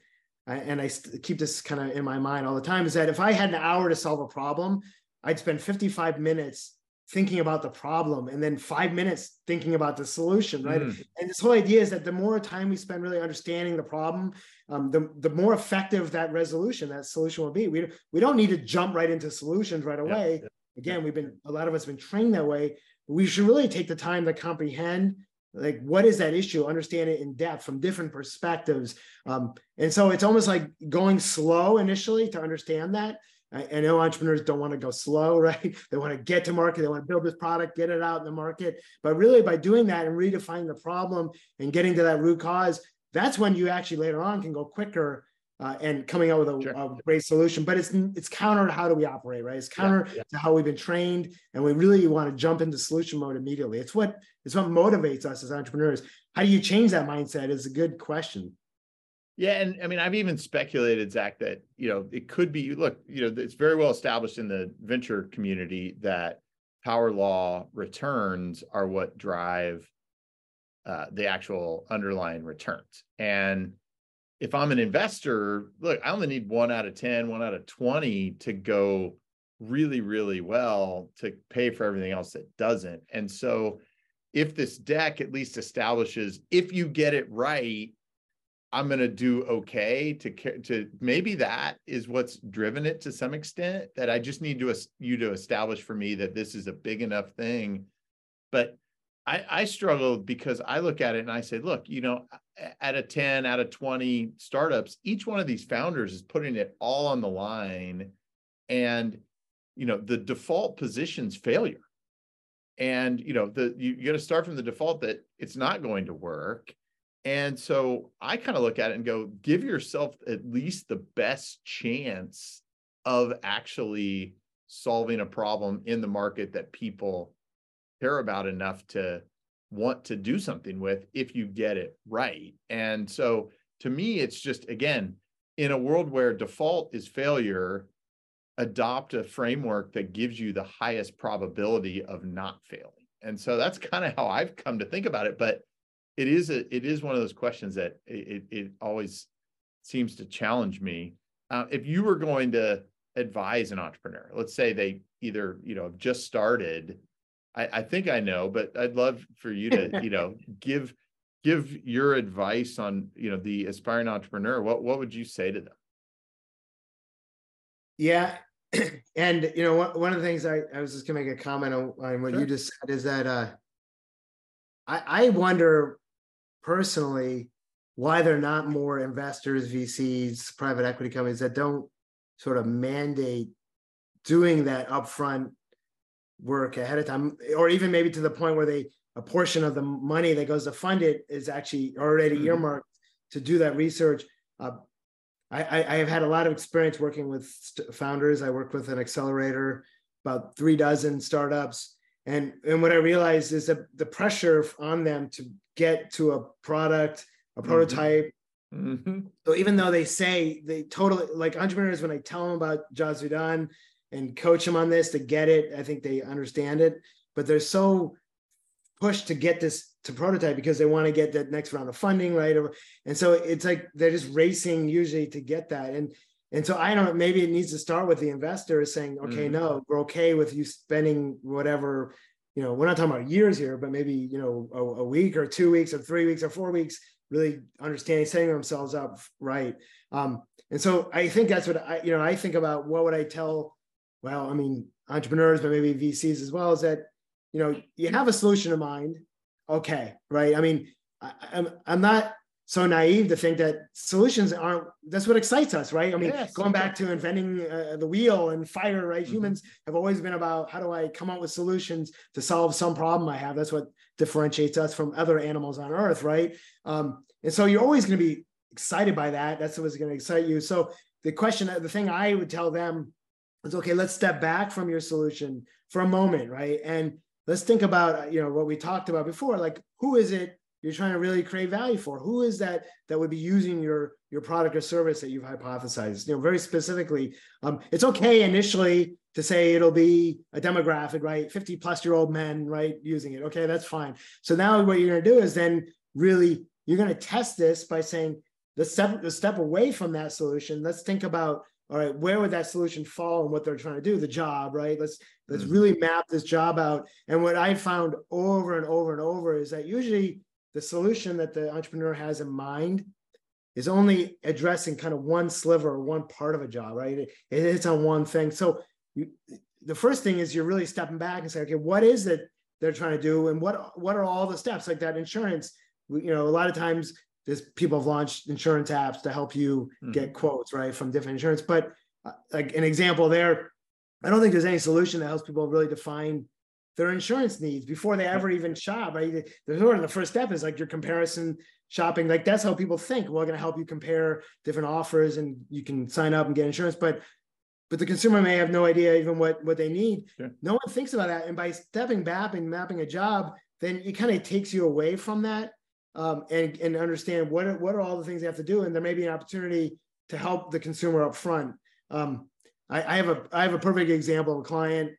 and I keep this kind of in my mind all the time, is that if I had an hour to solve a problem, I'd spend 55 minutes thinking about the problem and then five minutes thinking about the solution, right? Mm. And this whole idea is that the more time we spend really understanding the problem, um, the, the more effective that resolution, that solution will be. We, we don't need to jump right into solutions right away. Yeah, yeah. Again, we've been, a lot of us have been trained that way. We should really take the time to comprehend like what is that issue? Understand it in depth from different perspectives. Um, and so it's almost like going slow initially to understand that. I, I, know entrepreneurs don't want to go slow right? They want to get to market they want to build this product get it out in the market. But really by doing that and redefining the problem and getting to that root cause that's when you actually later on can go quicker uh, and coming out with a, sure. a, great solution. But it's it's counter to how do we operate, right? It's counter yeah, yeah. to how we've been trained, and we really want to jump into solution mode immediately. It's what it's what motivates us as entrepreneurs. How do you change that mindset? Is a good question. Yeah, and I mean, I've even speculated, Zac, that you know it could be. Look, you know, it's very well established in the venture community that power law returns are what drive uh, the actual underlying returns, and if I'm an investor, look, I only need one out of 10, one out of 20 to go really, really well to pay for everything else that doesn't. And so if this deck at least establishes if you get it right, I'm going to do okay to to maybe that is what's driven it to some extent that I just need to you to establish for me that this is a big enough thing. But I, I struggle because I look at it and I say, look, you know, out of 10, out of 20 startups, each one of these founders is putting it all on the line. And, you know, the default position's failure. And, you know, the you, you got to start from the default that it's not going to work. And so I kind of look at it and go, give yourself at least the best chance of actually solving a problem in the market that people care about enough to want to do something with if you get it right. And so to me, it's just, again, in a world where default is failure, adopt a framework that gives you the highest probability of not failing. And so that's kind of how I've come to think about it. But it is a, it is one of those questions that it, it always seems to challenge me. Uh, if you were going to advise an entrepreneur, let's say they either you know just started I, I think I know, but I'd love for you to, you know, give give your advice on, you know, the aspiring entrepreneur. What what would you say to them? Yeah. And you know, one, of the things I, I was just gonna make a comment on, on what sure. you just said is that uh I, I wonder personally why there are not more investors, VCs, private equity companies that don't sort of mandate doing that upfront work ahead of time, or even maybe to the point where they a portion of the money that goes to fund it is actually already mm-hmm. earmarked to do that research. Uh, I, I, have had a lot of experience working with st- founders. I work with an accelerator, about three dozen startups, and and what I realized is that the pressure on them to get to a product, a mm-hmm. prototype. Mm-hmm. So even though they say they totally like entrepreneurs, when I tell them about Jobs to be done, and coach them on this to get it. I think they understand it, but they're so pushed to get this to prototype because they want to get that next round of funding, right? And so it's like they're just racing usually to get that. And and so I don't know, maybe it needs to start with the investor saying, okay, mm no, we're okay with you spending whatever, you know, we're not talking about years here, but maybe, you know, a, a week or two weeks or three weeks or four weeks, really understanding, setting themselves up right. Um, and so I think that's what I, you know, I think about what would I tell well, I mean, entrepreneurs, but maybe VCs as well, is that you know, you have a solution in mind. Okay, right. I mean, I, I'm I'm not so naive to think that solutions aren't that's what excites us right? I mean yes, going back to inventing uh, the wheel and fire right? Mm-hmm. humans have always been about how do i come up with solutions to solve some problem i have? That's what differentiates us from other animals on earth right? Um, and so you're always going to be excited by that. That's what's going to excite you. So the question the thing i would tell them is okay let's step back from your solution for a moment right? And let's think about you know what we talked about before like who is it you're trying to really create value for? Who is that that would be using your your product or service that you've hypothesized? You know very specifically um, it's okay initially to say it'll be a demographic right? 50 plus year old men right using it. Okay that's fine. So now what you're going to do is then really you're going to test this by saying the step the step away from that solution let's think about all right where would that solution fall and what they're trying to do the job right let's let's mm-hmm. really map this job out and what i found over and over and over is that usually the solution that the entrepreneur has in mind is only addressing kind of one sliver or one part of a job, right? It, it's on one thing. So you, the first thing is you're really stepping back and say, okay, what is it they're trying to do, and what what are all the steps like that? Insurance, you know, a lot of times there's people have launched insurance apps to help you mm-hmm. get quotes right from different insurance. But uh, like an example there, I don't think there's any solution that helps people really define their insurance needs before they ever even shop. Right? The sort of the first step is like your comparison shopping. Like that's how people think. We're going to help you compare different offers, and you can sign up and get insurance. But but the consumer may have no idea even what what they need. Sure. No one thinks about that. And by stepping back and mapping a job, then it kind of takes you away from that um, and and understand what are, what are all the things they have to do. And there may be an opportunity to help the consumer up front. Um, I, I have a I have a perfect example of a client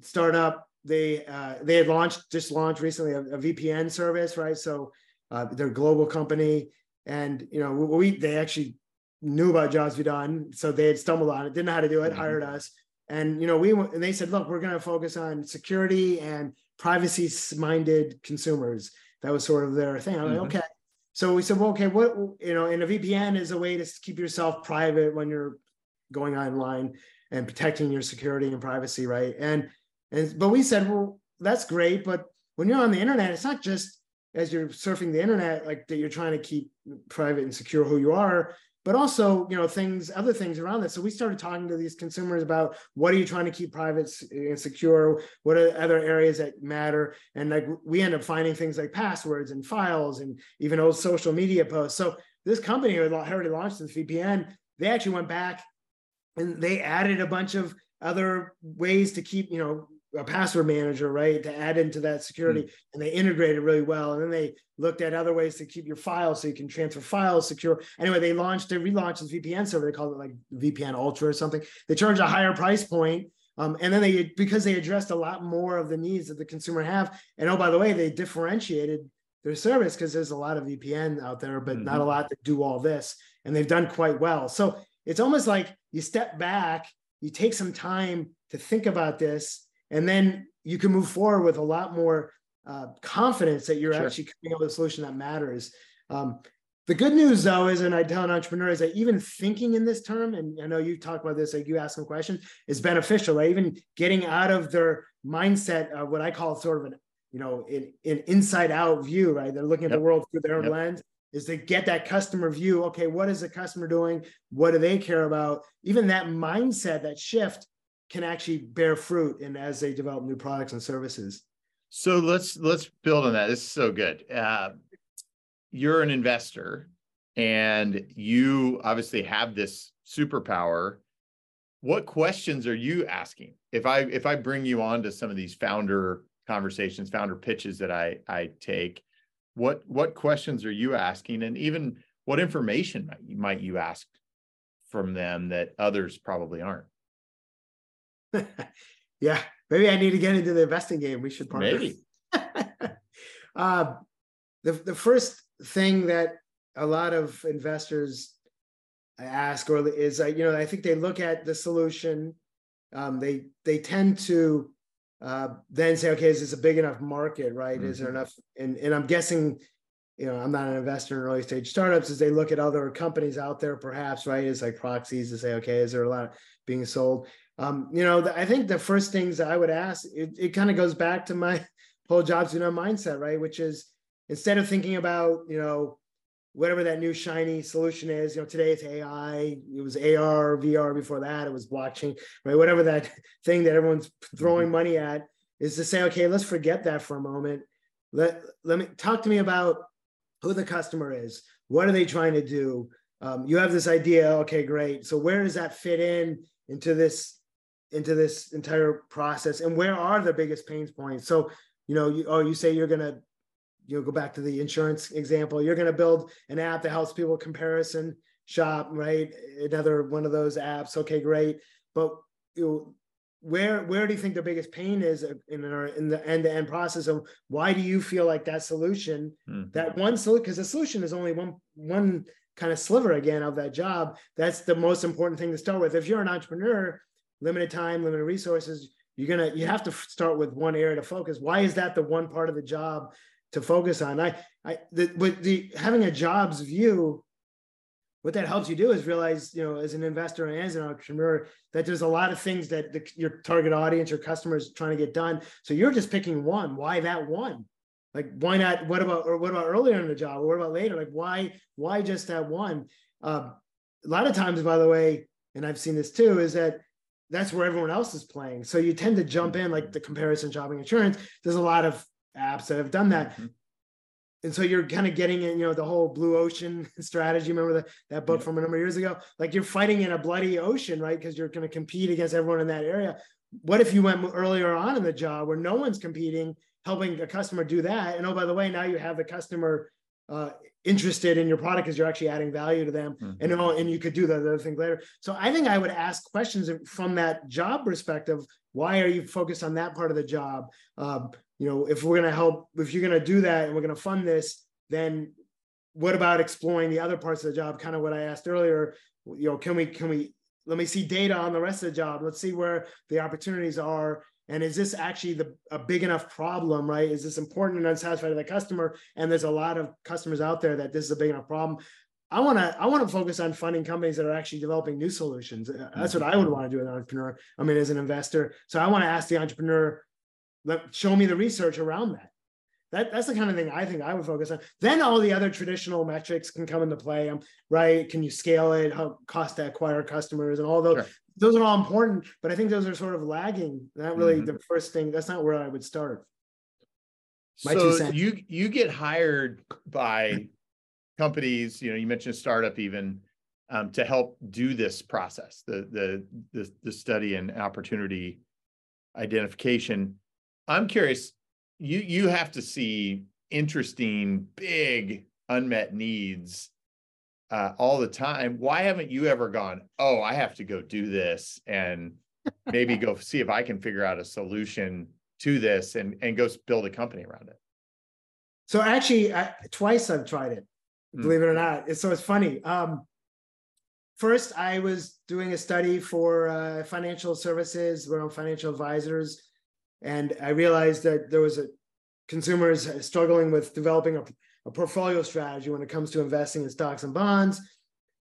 startup they uh, they had launched just launched recently a, a VPN service, right? So uh, they're a global company, and you know we they actually knew about Jobs Be Done, so they had stumbled on it, didn't know how to do it, mm-hmm. hired us, and you know we and they said, look, we're going to focus on security and privacy minded consumers. That was sort of their thing. I'm mm-hmm. like, okay. So we said, well, okay, what you know, and a VPN is a way to keep yourself private when you're going online and protecting your security and privacy, right? And and but we said, well, that's great, but when you're on the internet, it's not just as you're surfing the internet like that you're trying to keep private and secure who you are but also you know things other things around that. So we started talking to these consumers about what are you trying to keep private and secure? What are other areas that matter? And like we end up finding things like passwords and files and even old social media posts. So this company had already launched this vpn they actually went back and they added a bunch of other ways to keep you know a password manager, right, to add into that security, mm. and they integrated really well. And then they looked at other ways to keep your files so you can transfer files secure. Anyway, they launched, they relaunched this VPN server. They called it like VPN Ultra or something. They charged a higher price point, um, and then they because they addressed a lot more of the needs that the consumer have. And oh, by the way, they differentiated their service because there's a lot of VPN out there, but mm-hmm. not a mm-hmm. lot that do all this, and they've done quite well. So it's almost like you step back, you take some time to think about this and then you can move forward with a lot more uh, confidence that you're sure. actually coming up with a solution that matters. Um, the good news, though, is, and I tell an entrepreneur, is that even thinking in this term, and I know you talk about this, like you ask them questions, is beneficial, right? Even getting out of their mindset, of what I call sort of an, you know, an, an inside out view, right? They're looking at yep. the world through their own yep. lens, is to get that customer view. Okay, what is the customer doing? What do they care about? Even that mindset, that shift can actually bear fruit and as they develop new products and services. So let's let's build on that. This is so good. Uh, you're an investor, and you obviously have this superpower. What questions are you asking? If I if I bring you on to some of these founder conversations, founder pitches that I I take, what what questions are you asking, and even what information might you, might you ask from them that others probably aren't? yeah, maybe I need to get into the investing game. We should partner. Maybe. uh, the the first thing that a lot of investors ask or is uh, you know I think they look at the solution. Um, they they tend to uh, then say, okay, is this a big enough market? Right? Mm-hmm. Is there mm-hmm. enough? And and I'm guessing you know, I'm not an investor in early stage startups as they look at other companies out there, perhaps, right? It's like proxies to say, okay, is there a lot being sold? Um, you know, I think the first things I would ask, it, it kind of goes back to my whole jobs to done mindset, right? Which is instead of thinking about, you know, whatever that new shiny solution is, you know, today it's AI, it was AR, VR before that, it was blockchain, right? Whatever that thing that everyone's throwing mm-hmm. money at is to say, okay, let's forget that for a moment. Let, let me talk to me about who the customer is. What are they trying to do? Um, you have this idea, okay, great. So where does that fit in into this into this entire process? And where are the biggest pain points? So you know you, oh you say you're going to you know go back to the insurance example. You're going to build an app that helps people comparison shop right? Another one of those apps. Okay great. But you know, where where do you think the biggest pain is in our in the end-to-end process? Of why do you feel like that solution mm-hmm. that one solution because the solution is only one one kind of sliver again of that job. That's the most important thing to start with. If you're an entrepreneur limited time, limited resources, you're gonna you have to start with one area to focus. Why is that the one part of the job to focus on? I I the, with the having a jobs view, what that helps you do is realize, you know, as an investor and as an entrepreneur, that there's a lot of things that the, your target audience, your customers trying to get done. So you're just picking one. Why that one? Like why not? What about or what about earlier in the job? Or what about later? Like why why just that one? Uh, a lot of times, by the way, and I've seen this too, is that that's where everyone else is playing. So you tend to jump in like the comparison shopping insurance. There's a lot of apps that have done that. Mm-hmm. And so you're kind of getting in, you know, the whole blue ocean strategy. Remember that, that book yeah. from a number of years ago? Like you're fighting in a bloody ocean, right? Because you're going to compete against everyone in that area. What if you went earlier on in the job where no one's competing, helping a customer do that? And oh, by the way, now you have the customer uh, interested in your product because you're actually adding value to them mm-hmm. and and you could do the other thing later. So i think i would ask questions from that job perspective why are you focused on that part of the job? Um, you know if we're going to help if you're going to do that and we're going to fund this then what about exploring the other parts of the job? Kind of what i asked earlier you know can we can we let me see data on the rest of the job. Let's see where the opportunities are and is this actually the a big enough problem right is this important and unsatisfied to the customer and there's a lot of customers out there that this is a big enough problem i want to i want to focus on funding companies that are actually developing new solutions uh, that's what i would want to do as an entrepreneur i mean as an investor so i want to ask the entrepreneur let show me the research around that that, that's the kind of thing I think I would focus on. Then all the other traditional metrics can come into play. Um, right? Can you scale it? How cost to acquire customers and all those. Sure those are all important, but I think those are sort of lagging. Not really mm-hmm. the first thing. That's not where I would start. My so you you get hired by companies. You know, you mentioned a startup even um, to help do this process, the the the, the study and opportunity identification. I'm curious. You you have to see interesting, big unmet needs uh, all the time. Why haven't you ever gone, oh, I have to go do this and maybe go see if I can figure out a solution to this and, and go build a company around it? So actually, I, twice I've tried it, hmm. believe mm. it or not. so it's funny. Um, first, I was doing a study for uh, financial services, around financial advisors, and I realized that there was a consumers struggling with developing a a portfolio strategy when it comes to investing in stocks and bonds.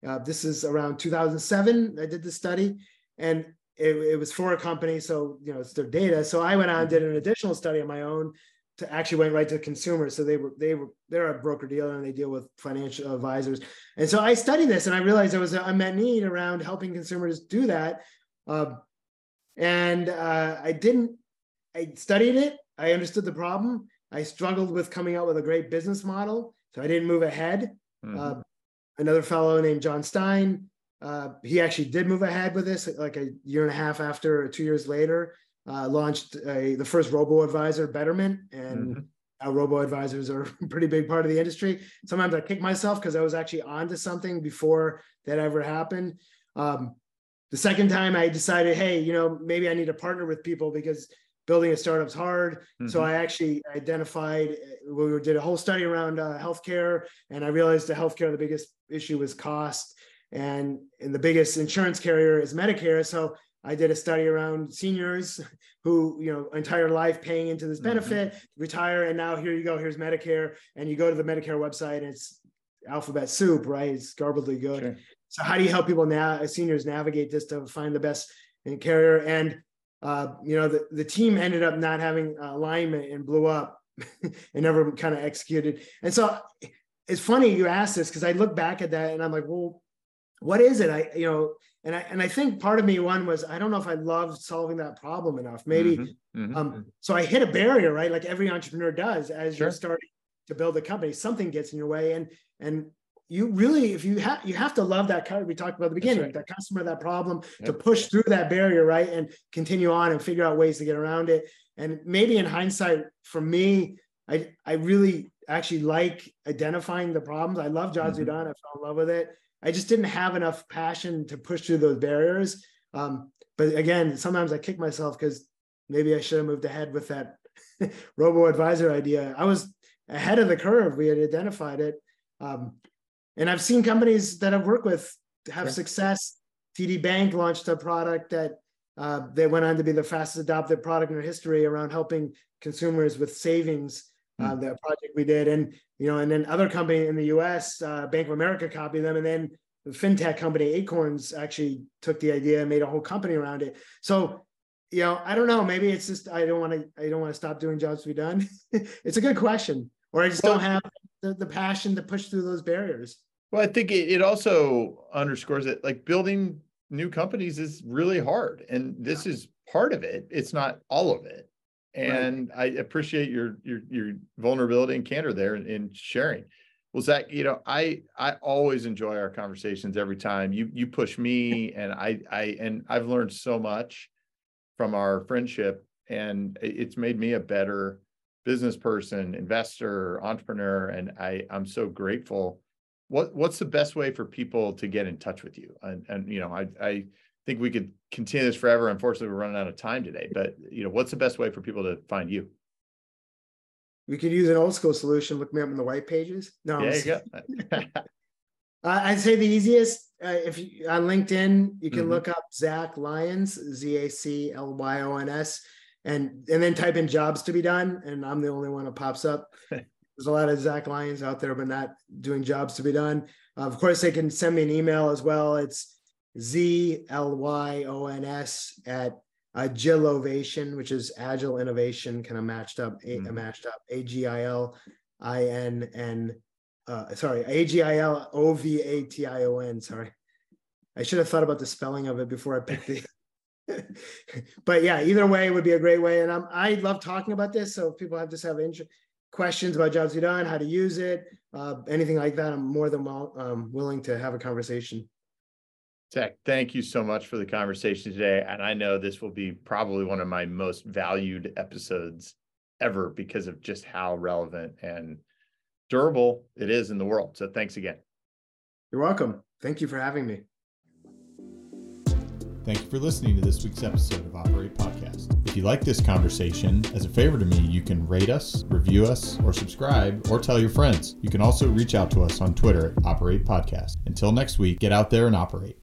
Uh, this is around 2007. I did the study, and it, it, was for a company, so you know it's their data. So I went on and did an additional study on my own to actually went right to consumers. So they were they were they're a broker dealer and they deal with financial advisors. And so I studied this and I realized there was an unmet need around helping consumers do that. Uh, and uh, I didn't. I studied it. I understood the problem I struggled with coming out with a great business model, so I didn't move ahead. Mm-hmm. Uh, another fellow named Jon Stein, uh, he actually did move ahead with this like a year and a half after, two years later, uh, launched a, the first robo advisor, Betterment, and mm-hmm. Now, robo advisors are a pretty big part of the industry. Sometimes I kick myself because I was actually onto something before that ever happened. Um, the second time I decided, hey, you know, maybe I need to partner with people because building a startup's hard. Mm-hmm. So I actually identified, we did a whole study around uh, healthcare, and I realized the healthcare, the biggest issue was cost, and and the biggest insurance carrier is Medicare. So I did a study around seniors who, you know, entire life paying into this mm-hmm. benefit, mm-hmm. retire, and now here you go, here's Medicare, and you go to the Medicare website, and it's alphabet soup, right? It's garbledly good. Sure. So how do you help people now, seniors navigate this to find the best carrier? And uh, you know, the, the team ended up not having alignment and blew up and never kind of executed. And so it's funny you asked this because I look back at that and I'm like, well, what is it? I, you know, and I and I think part of me one was I don't know if I loved solving that problem enough. Maybe mm-hmm, mm-hmm. um, so I hit a barrier, right? Like every entrepreneur does as sure. you're starting to build a company, something gets in your way. And and you really, if you have you have to love that we talked about at the beginning, right. that customer, that problem, yep. to push through that barrier, right? And continue on and figure out ways to get around it. And maybe in hindsight, for me, I I really actually like identifying the problems. I love Jobs mm-hmm. I fell in love with it. I just didn't have enough passion to push through those barriers. Um, but again, sometimes I kick myself because maybe I should have moved ahead with that robo advisor idea. I was ahead of the curve. We had identified it. Um, and I've seen companies that I've worked with have sure. success. TD Bank launched a product that uh, they went on to be the fastest adopted product in their history around helping consumers with savings uh, hmm. the project we did, and you know, and then other company in the U.S., uh, Bank of America copied them, and then the fintech company Acorns actually took the idea and made a whole company around it. So, you know, I don't know. Maybe it's just I don't want to. I don't want to stop doing jobs to be done. it's a good question, or I just well, don't have the, the passion to push through those barriers. Well, I think it, it also underscores that like building new companies is really hard, and this yeah. is part of it. It's not all of it and right. I appreciate your your your vulnerability and candor there in, in, sharing. Well, Zac, you know, I I always enjoy our conversations every time you you push me, and I I and I've learned so much from our friendship, and it's made me a better business person, investor, entrepreneur, and I I'm so grateful. What what's the best way for people to get in touch with you? And and you know, I I think we could continue this forever. Unfortunately, we're running out of time today. But you know, what's the best way for people to find you? We could use an old school solution. Look me up in the white pages. No, yeah, you go. I'd say the easiest uh, if you, on LinkedIn, you can mm-hmm. look up Zac Lyons, Z A C L Y O N S, and and then type in jobs to be done, and I'm the only one that pops up. There's a lot of Zac Lyons out there, but not doing jobs to be done. Uh, of course, they can send me an email as well. It's Z L Y O N S at Agilovation, which is Agile Innovation, kind of matched up, mm. matched up A G I L I N N. Uh, sorry, A G I L O V A T I O N. Sorry, I should have thought about the spelling of it before I picked the. but yeah, either way would be a great way. And I'm, I love talking about this. So if people have just have interest, questions about jobs you done, how to use it, uh, anything like that, I'm more than well, um, willing to have a conversation. Zac, thank you so much for the conversation today. And I know this will be probably one of my most valued episodes ever because of just how relevant and durable it is in the world. So thanks again. You're welcome. Thank you for having me. Thank you for listening to this week's episode of Operate Podcast. If you like this conversation, as a favor to me, you can rate us, review us, or subscribe, or tell your friends. You can also reach out to us on Twitter at Operate Podcast. Until next week, get out there and operate.